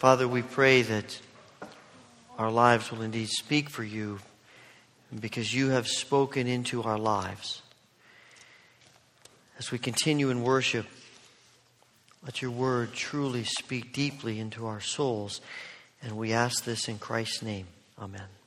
Father, we pray that our lives will indeed speak for you because you have spoken into our lives. As we continue in worship, let your word truly speak deeply into our souls. And we ask this in Christ's name. Amen.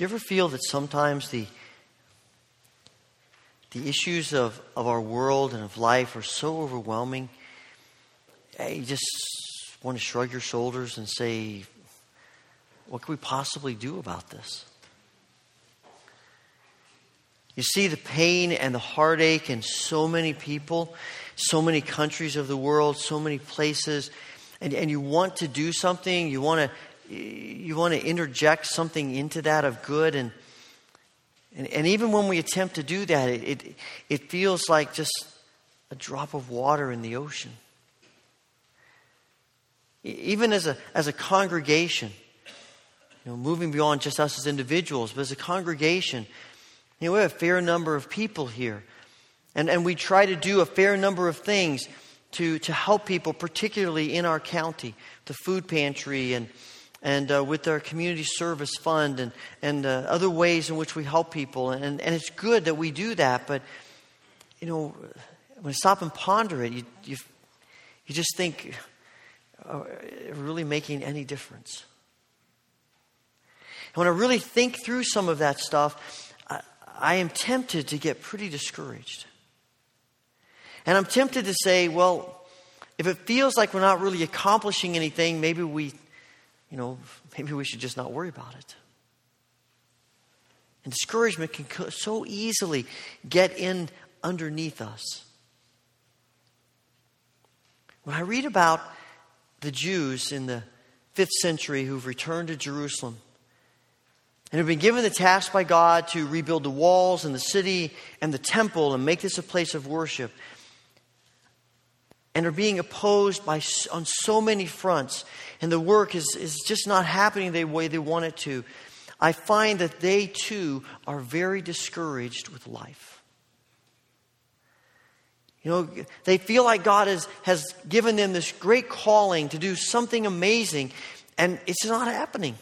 Do you ever feel that sometimes the the issues of, of our world and of life are so overwhelming? Eh, you just want to shrug your shoulders and say, What can we possibly do about this? You see the pain and the heartache in so many people, so many countries of the world, so many places, and, and you want to do something, you want to you want to interject something into that of good. And, and, and even when we attempt to do that, it, it, it feels like just a drop of water in the ocean. Even as a, as a congregation, you know, moving beyond just us as individuals, but as a congregation, you know, we have a fair number of people here. And, and we try to do a fair number of things to, to help people, particularly in our county, the food pantry and, and uh, with our community service fund and, and uh, other ways in which we help people. And, and it's good that we do that, but, you know, when I stop and ponder it, you, you, you just think, uh, really making any difference? And when I really think through some of that stuff, I, I am tempted to get pretty discouraged. And I'm tempted to say, well, if it feels like we're not really accomplishing anything, maybe we you know, maybe we should just not worry about it. And discouragement can so easily get in underneath us. When I read about the Jews in the fifth century who've returned to Jerusalem and have been given the task by God to rebuild the walls and the city and the temple and make this a place of worship, and are being opposed by, on so many fronts, and the work is, is just not happening the way they want it to, I find that they too are very discouraged with life. You know, they feel like God has, has given them this great calling to do something amazing, and it's not happening.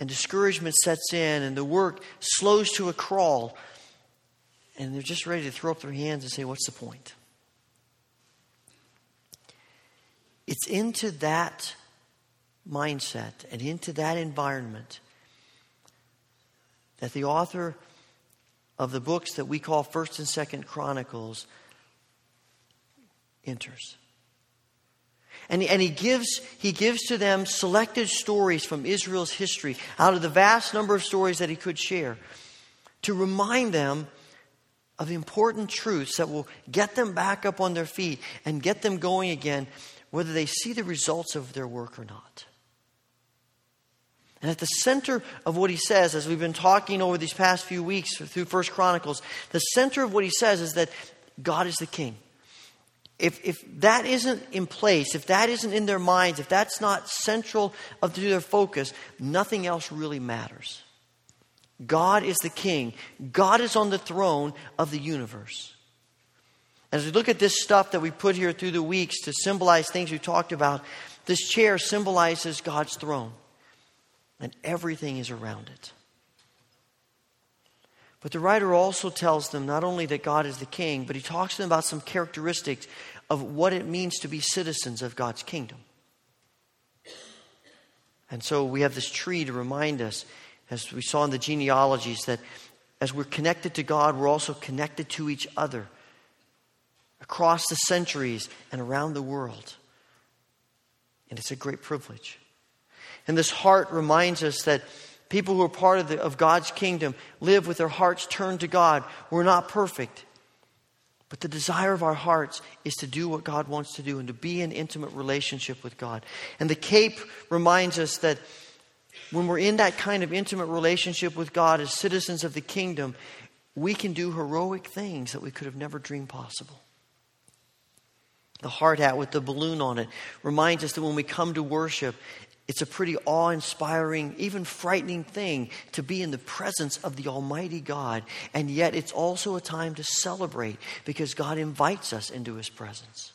And discouragement sets in, and the work slows to a crawl, and they're just ready to throw up their hands and say, What's the point? It's into that mindset and into that environment that the author of the books that we call First and Second Chronicles enters. And, and he, gives, he gives to them selected stories from Israel's history out of the vast number of stories that he could share to remind them of important truths that will get them back up on their feet and get them going again whether they see the results of their work or not. And at the center of what he says, as we've been talking over these past few weeks through First Chronicles, the center of what he says is that God is the king. If, if that isn't in place, if that isn't in their minds, if that's not central of their focus, nothing else really matters. God is the king. God is on the throne of the universe. As we look at this stuff that we put here through the weeks to symbolize things we talked about, this chair symbolizes God's throne, and everything is around it. But the writer also tells them not only that God is the king, but he talks to them about some characteristics of what it means to be citizens of God's kingdom. And so we have this tree to remind us, as we saw in the genealogies, that as we're connected to God, we're also connected to each other across the centuries and around the world. And it's a great privilege. And this heart reminds us that people who are part of, the, of God's kingdom live with their hearts turned to God. We're not perfect. But the desire of our hearts is to do what God wants to do and to be in intimate relationship with God. And the cape reminds us that when we're in that kind of intimate relationship with God as citizens of the kingdom, we can do heroic things that we could have never dreamed possible. The hard hat with the balloon on it reminds us that when we come to worship, it's a pretty awe inspiring, even frightening thing to be in the presence of the Almighty God. And yet, it's also a time to celebrate because God invites us into His presence.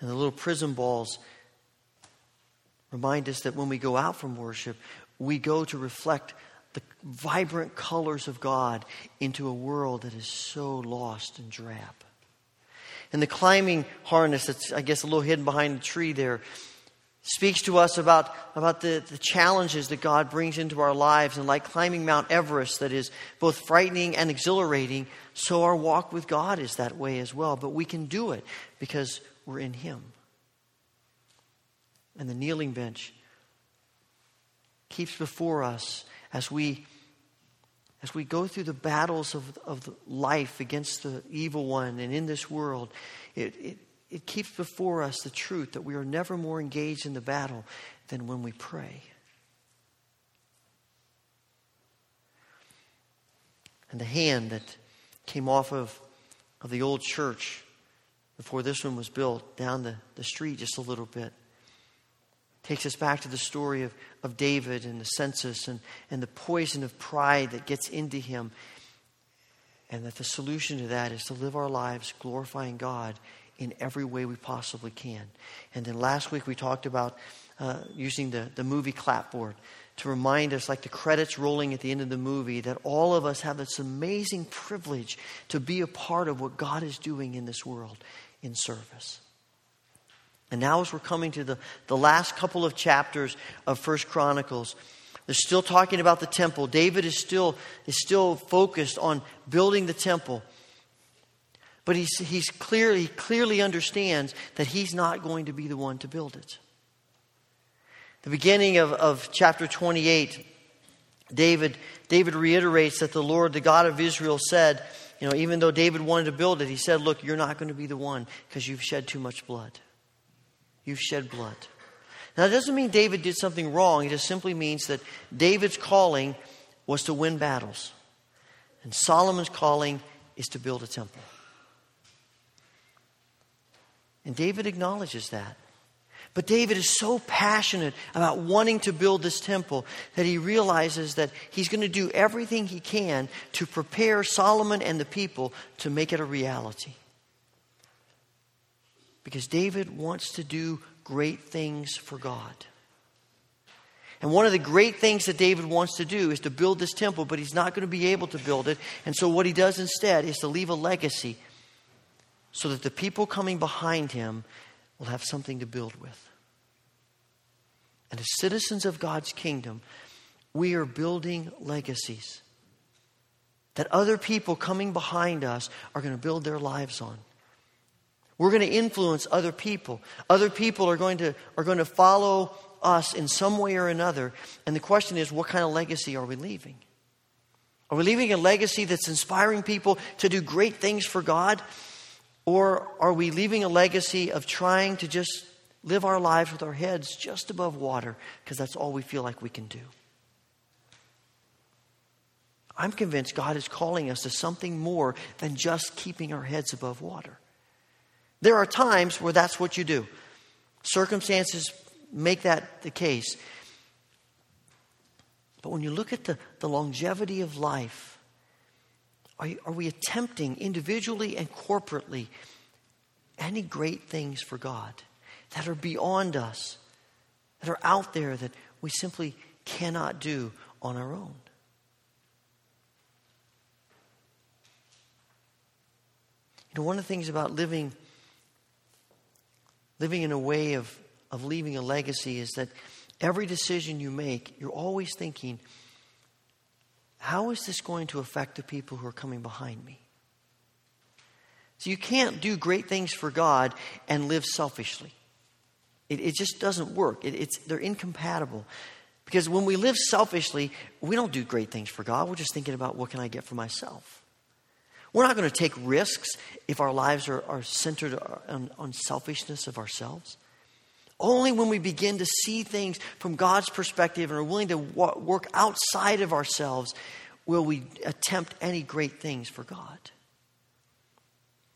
And the little prism balls remind us that when we go out from worship, we go to reflect the vibrant colors of God into a world that is so lost and drab. And the climbing harness that's, I guess, a little hidden behind the tree there speaks to us about, about the, the challenges that God brings into our lives. And like climbing Mount Everest, that is both frightening and exhilarating, so our walk with God is that way as well. But we can do it because we're in Him. And the kneeling bench keeps before us as we as we go through the battles of, of life against the evil one and in this world, it, it, it keeps before us the truth that we are never more engaged in the battle than when we pray. And the hand that came off of, of the old church before this one was built down the, the street just a little bit takes us back to the story of, of David and the census and, and the poison of pride that gets into him. And that the solution to that is to live our lives glorifying God in every way we possibly can. And then last week we talked about uh, using the, the movie clapboard to remind us, like the credits rolling at the end of the movie, that all of us have this amazing privilege to be a part of what God is doing in this world in service. And now, as we're coming to the, the last couple of chapters of First Chronicles, they're still talking about the temple. David is still, is still focused on building the temple. But he's, he's clearly, he clearly understands that he's not going to be the one to build it. The beginning of, of chapter 28, David, David reiterates that the Lord, the God of Israel, said, you know, even though David wanted to build it, he said, Look, you're not going to be the one because you've shed too much blood. You've shed blood. Now, that doesn't mean David did something wrong. It just simply means that David's calling was to win battles. And Solomon's calling is to build a temple. And David acknowledges that. But David is so passionate about wanting to build this temple that he realizes that he's going to do everything he can to prepare Solomon and the people to make it a reality. Because David wants to do great things for God. And one of the great things that David wants to do is to build this temple, but he's not going to be able to build it. And so, what he does instead is to leave a legacy so that the people coming behind him will have something to build with. And as citizens of God's kingdom, we are building legacies that other people coming behind us are going to build their lives on. We're going to influence other people. Other people are going to, are going to follow us in some way or another. And the question is, what kind of legacy are we leaving? Are we leaving a legacy that's inspiring people to do great things for God? Or are we leaving a legacy of trying to just live our lives with our heads just above water because that's all we feel like we can do? I'm convinced God is calling us to something more than just keeping our heads above water. There are times where that's what you do. Circumstances make that the case. But when you look at the, the longevity of life, are, you, are we attempting individually and corporately any great things for God that are beyond us, that are out there that we simply cannot do on our own? You know, one of the things about living living in a way of, of leaving a legacy is that every decision you make, you're always thinking, how is this going to affect the people who are coming behind me? So you can't do great things for God and live selfishly. It, it just doesn't work. It, it's, they're incompatible. Because when we live selfishly, we don't do great things for God. We're just thinking about what can I get for myself. We're not going to take risks if our lives are, are centered on, on selfishness of ourselves. Only when we begin to see things from God's perspective and are willing to work outside of ourselves will we attempt any great things for God.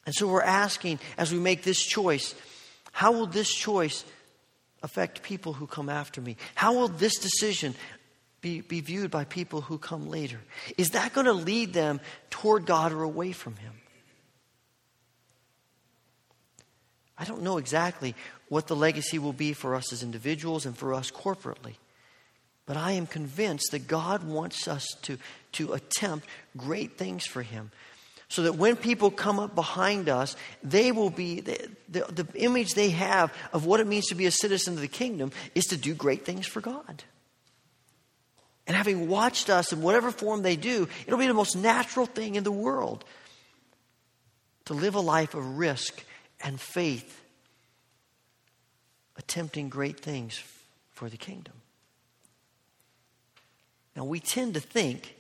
And so we're asking as we make this choice, how will this choice affect people who come after me? How will this decision be, be viewed by people who come later? Is that going to lead them toward God or away from Him? I don't know exactly what the legacy will be for us as individuals and for us corporately. But I am convinced that God wants us to, to attempt great things for Him. So that when people come up behind us, they will be, the, the, the image they have of what it means to be a citizen of the kingdom is to do great things for God. And having watched us in whatever form they do, it'll be the most natural thing in the world to live a life of risk and faith, attempting great things for the kingdom. Now, we tend to think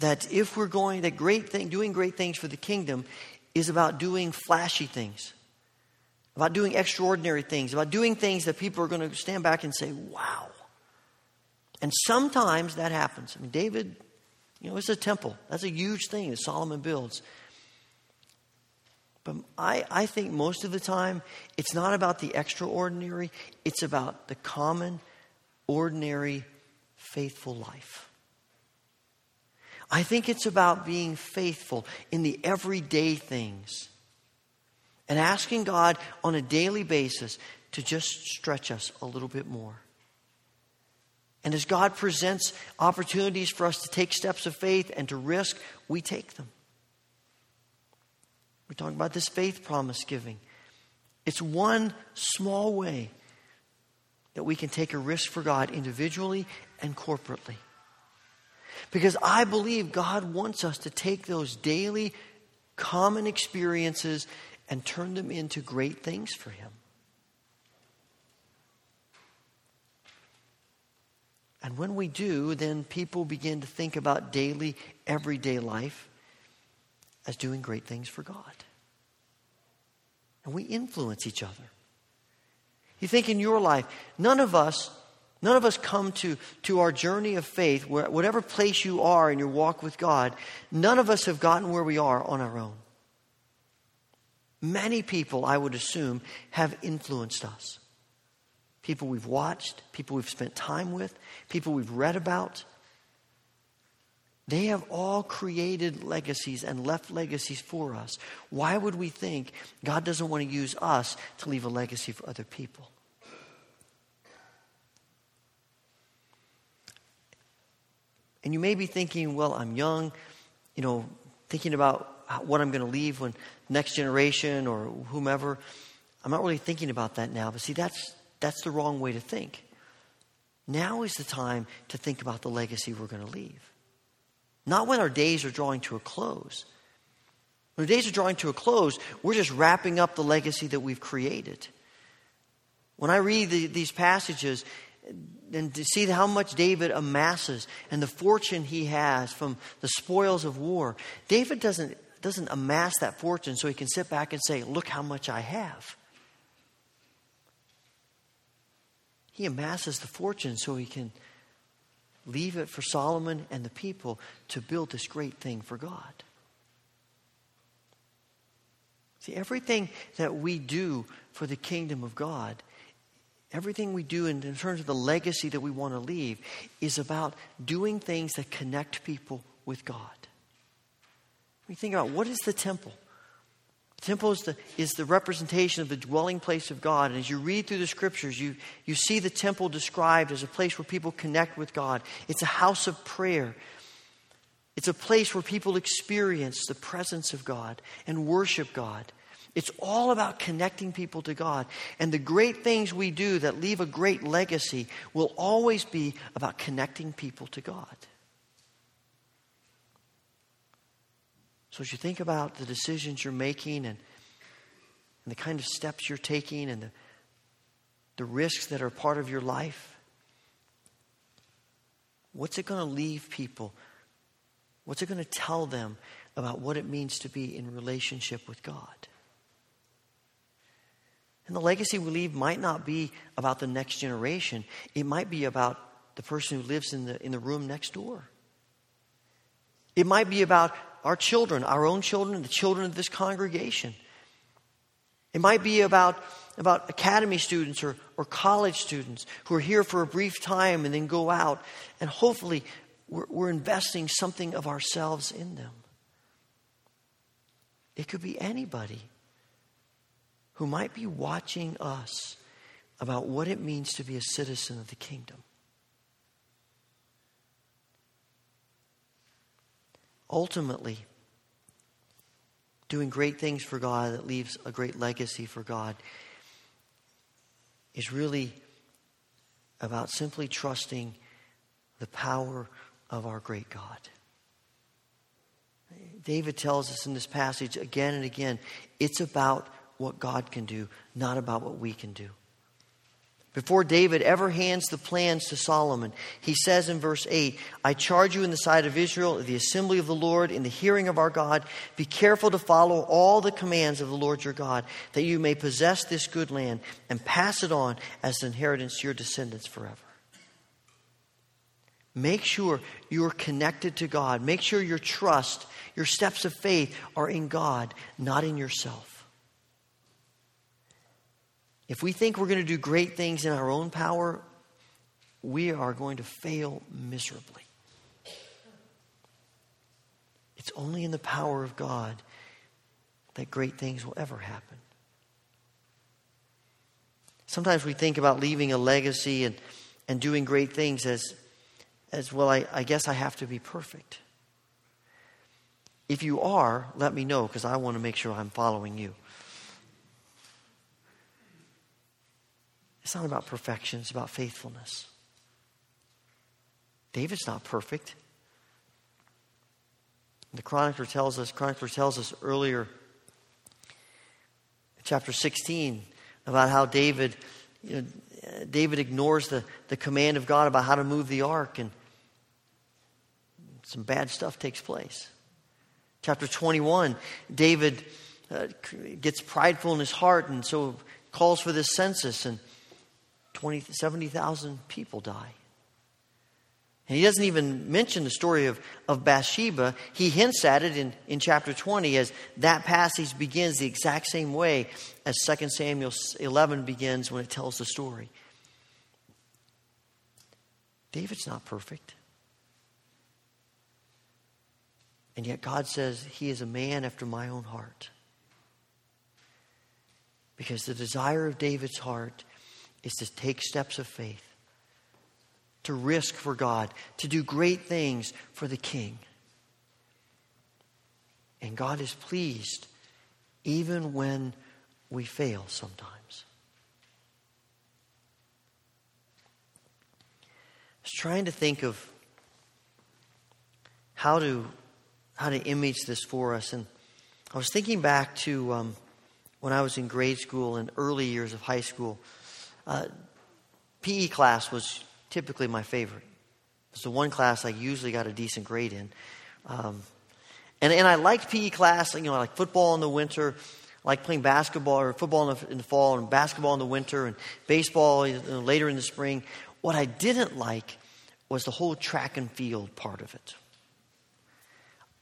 that if we're going, that great thing, doing great things for the kingdom is about doing flashy things, about doing extraordinary things, about doing things that people are going to stand back and say, wow. And sometimes that happens. I mean, David, you know, it's a temple. That's a huge thing that Solomon builds. But I, I think most of the time, it's not about the extraordinary, it's about the common, ordinary, faithful life. I think it's about being faithful in the everyday things and asking God on a daily basis to just stretch us a little bit more. And as God presents opportunities for us to take steps of faith and to risk, we take them. We're talking about this faith promise giving. It's one small way that we can take a risk for God individually and corporately. Because I believe God wants us to take those daily, common experiences and turn them into great things for Him. And when we do, then people begin to think about daily, everyday life as doing great things for God. And we influence each other. You think in your life, none of us, none of us come to, to our journey of faith, where, whatever place you are in your walk with God, none of us have gotten where we are on our own. Many people, I would assume, have influenced us people we've watched, people we've spent time with, people we've read about. They have all created legacies and left legacies for us. Why would we think God doesn't want to use us to leave a legacy for other people? And you may be thinking, well, I'm young, you know, thinking about what I'm going to leave when next generation or whomever. I'm not really thinking about that now, but see, that's that's the wrong way to think. Now is the time to think about the legacy we're going to leave. Not when our days are drawing to a close. When the days are drawing to a close, we're just wrapping up the legacy that we've created. When I read the, these passages and to see how much David amasses and the fortune he has from the spoils of war, David doesn't, doesn't amass that fortune so he can sit back and say, Look how much I have. He amasses the fortune so he can leave it for Solomon and the people to build this great thing for God. See, everything that we do for the kingdom of God, everything we do in, in terms of the legacy that we want to leave, is about doing things that connect people with God. We think about what is the temple? Temple is the, is the representation of the dwelling place of God. And as you read through the scriptures, you, you see the temple described as a place where people connect with God. It's a house of prayer. It's a place where people experience the presence of God and worship God. It's all about connecting people to God. And the great things we do that leave a great legacy will always be about connecting people to God. So as you think about the decisions you're making and, and the kind of steps you're taking and the, the risks that are part of your life, what's it going to leave people? What's it going to tell them about what it means to be in relationship with God? And the legacy we leave might not be about the next generation. It might be about the person who lives in the, in the room next door. It might be about our children, our own children, the children of this congregation. It might be about, about academy students or, or college students who are here for a brief time and then go out, and hopefully we're, we're investing something of ourselves in them. It could be anybody who might be watching us about what it means to be a citizen of the kingdom. Ultimately, doing great things for God that leaves a great legacy for God is really about simply trusting the power of our great God. David tells us in this passage again and again it's about what God can do, not about what we can do. Before David ever hands the plans to Solomon, he says in verse 8, I charge you in the sight of Israel, the assembly of the Lord, in the hearing of our God, be careful to follow all the commands of the Lord your God, that you may possess this good land and pass it on as an inheritance to your descendants forever. Make sure you're connected to God. Make sure your trust, your steps of faith are in God, not in yourself. If we think we're going to do great things in our own power, we are going to fail miserably. It's only in the power of God that great things will ever happen. Sometimes we think about leaving a legacy and, and doing great things as, as well, I, I guess I have to be perfect. If you are, let me know because I want to make sure I'm following you. It's not about perfection, it's about faithfulness. David's not perfect. The chronicler tells us, chronicler tells us earlier, chapter 16, about how David, you know, David ignores the, the command of God about how to move the ark, and some bad stuff takes place. Chapter 21, David uh, gets prideful in his heart, and so calls for this census, and 20, 70,000 people die. And he doesn't even mention the story of, of Bathsheba. He hints at it in, in chapter 20 as that passage begins the exact same way as 2 Samuel 11 begins when it tells the story. David's not perfect. And yet God says he is a man after my own heart. Because the desire of David's heart is to take steps of faith, to risk for God, to do great things for the King. And God is pleased even when we fail sometimes. I was trying to think of how to how to image this for us, and I was thinking back to um, when I was in grade school and early years of high school. Uh, PE class was typically my favorite. It was the one class I usually got a decent grade in. Um, and, and I liked PE class, you know, I like football in the winter, I like playing basketball or football in the, in the, fall and basketball in the winter and baseball you know, later in the spring. What I didn't like was the whole track and field part of it.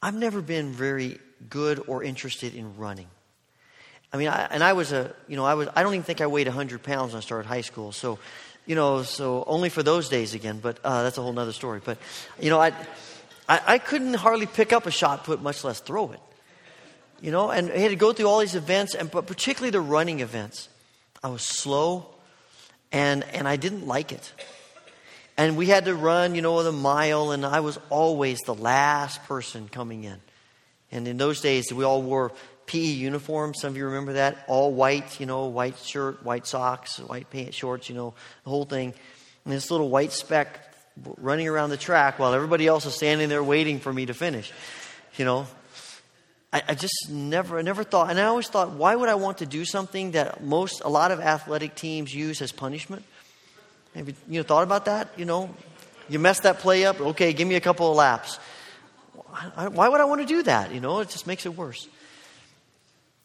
I've never been very good or interested in running. I mean, I, and I was a, you know, I was, I don't even think I weighed 100 pounds when I started high school. So, you know, so only for those days again, but uh, that's a whole other story. But, you know, I, I, I couldn't hardly pick up a shot put, much less throw it. You know, and I had to go through all these events, and but particularly the running events. I was slow, and and I didn't like it. And we had to run, you know, the mile, and I was always the last person coming in. And in those days, we all wore PE uniform. Some of you remember that. All white, you know, white shirt, white socks, white pants, shorts, you know, the whole thing. And this little white speck running around the track while everybody else is standing there waiting for me to finish. You know, I, I just never, I never thought, and I always thought, why would I want to do something that most, a lot of athletic teams use as punishment? Have you, you know, thought about that? You know, you messed that play up. Okay, give me a couple of laps. Why would I want to do that? You know, it just makes it worse.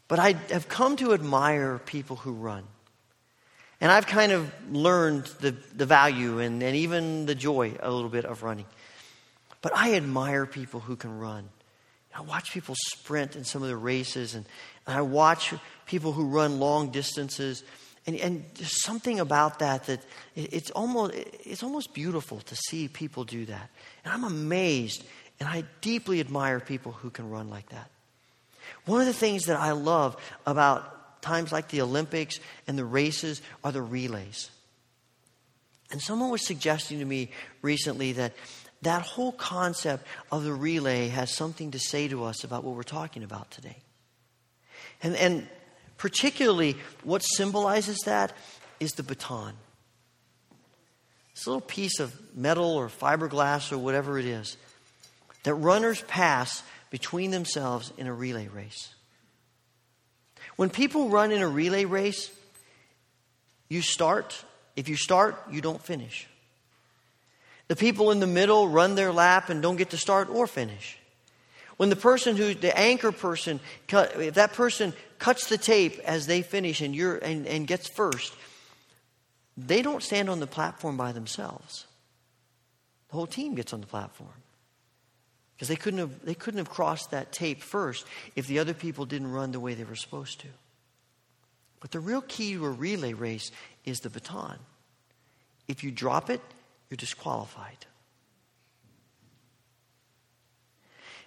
But I have come to admire people who run. And I've kind of learned the, the value and, and even the joy a little bit of running. But I admire people who can run I watch people sprint in some of the races, and, and I watch people who run long distances. And, and there's something about that that it's almost, it's almost beautiful to see people do that. And I'm amazed, and I deeply admire people who can run like that. One of the things that I love about times like the Olympics and the races are the relays. And someone was suggesting to me recently that that whole concept of the relay has something to say to us about what we're talking about today. And, and particularly, what symbolizes that is the baton. This little piece of metal or fiberglass or whatever it is that runners pass between themselves in a relay race. When people run in a relay race, you start. If you start, you don't finish. The people in the middle run their lap and don't get to start or finish. When the person who, the anchor person, if that person cuts the tape as they finish and, you're, and, and gets first, they don't stand on the platform by themselves. The whole team gets on the platform. Because they couldn't, have, they couldn't have crossed that tape first if the other people didn't run the way they were supposed to. But the real key to a relay race is the baton. If you drop it, you're disqualified.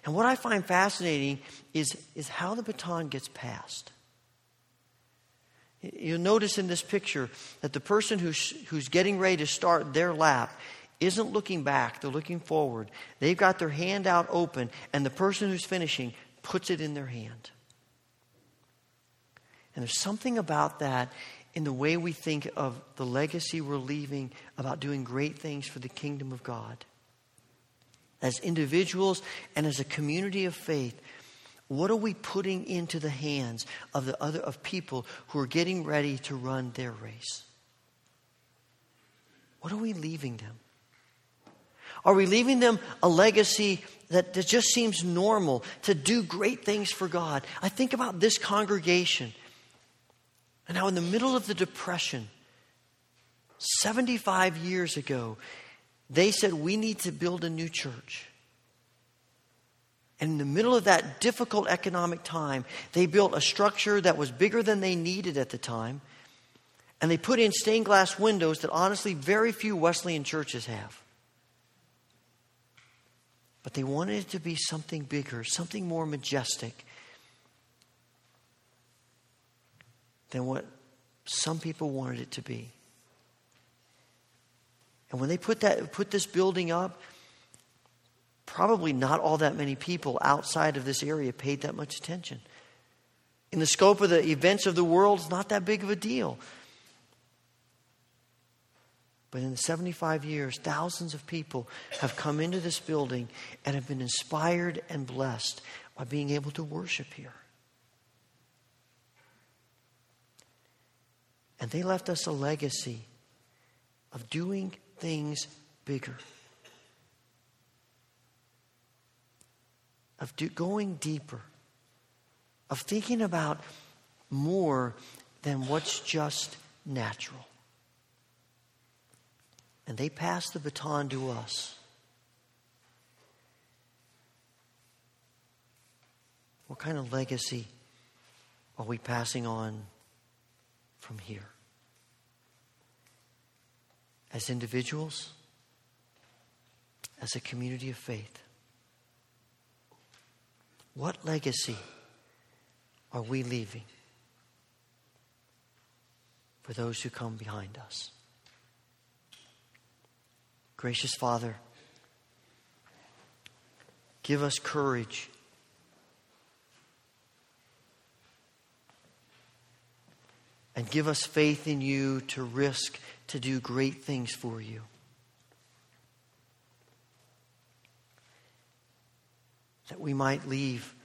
And what I find fascinating is, is how the baton gets passed. You'll notice in this picture that the person who's, who's getting ready to start their lap isn't looking back, they're looking forward. They've got their hand out open, and the person who's finishing puts it in their hand. And there's something about that in the way we think of the legacy we're leaving about doing great things for the kingdom of God. As individuals and as a community of faith, what are we putting into the hands of the other of people who are getting ready to run their race? What are we leaving them? Are we leaving them a legacy that, that just seems normal to do great things for God? I think about this congregation and how, in the middle of the Depression, 75 years ago, they said, We need to build a new church. And in the middle of that difficult economic time, they built a structure that was bigger than they needed at the time. And they put in stained glass windows that honestly very few Wesleyan churches have. But they wanted it to be something bigger, something more majestic. than what some people wanted it to be. And when they put that put this building up, probably not all that many people outside of this area paid that much attention. In the scope of the events of the world, it's not that big of a deal. But in the 75 years, thousands of people have come into this building and have been inspired and blessed by being able to worship here. And they left us a legacy of doing things bigger, of do, going deeper, of thinking about more than what's just natural. And they passed the baton to us. What kind of legacy are we passing on from here. As individuals, as a community of faith, what legacy are we leaving for those who come behind us? Gracious Father, give us courage and give us faith in you to risk to do great things for you. That we might leave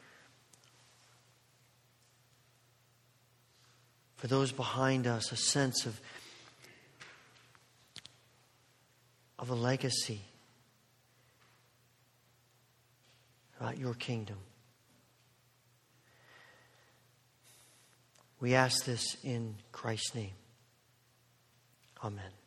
for those behind us a sense of, of a legacy about your kingdom. We ask this in Christ's name. Amen.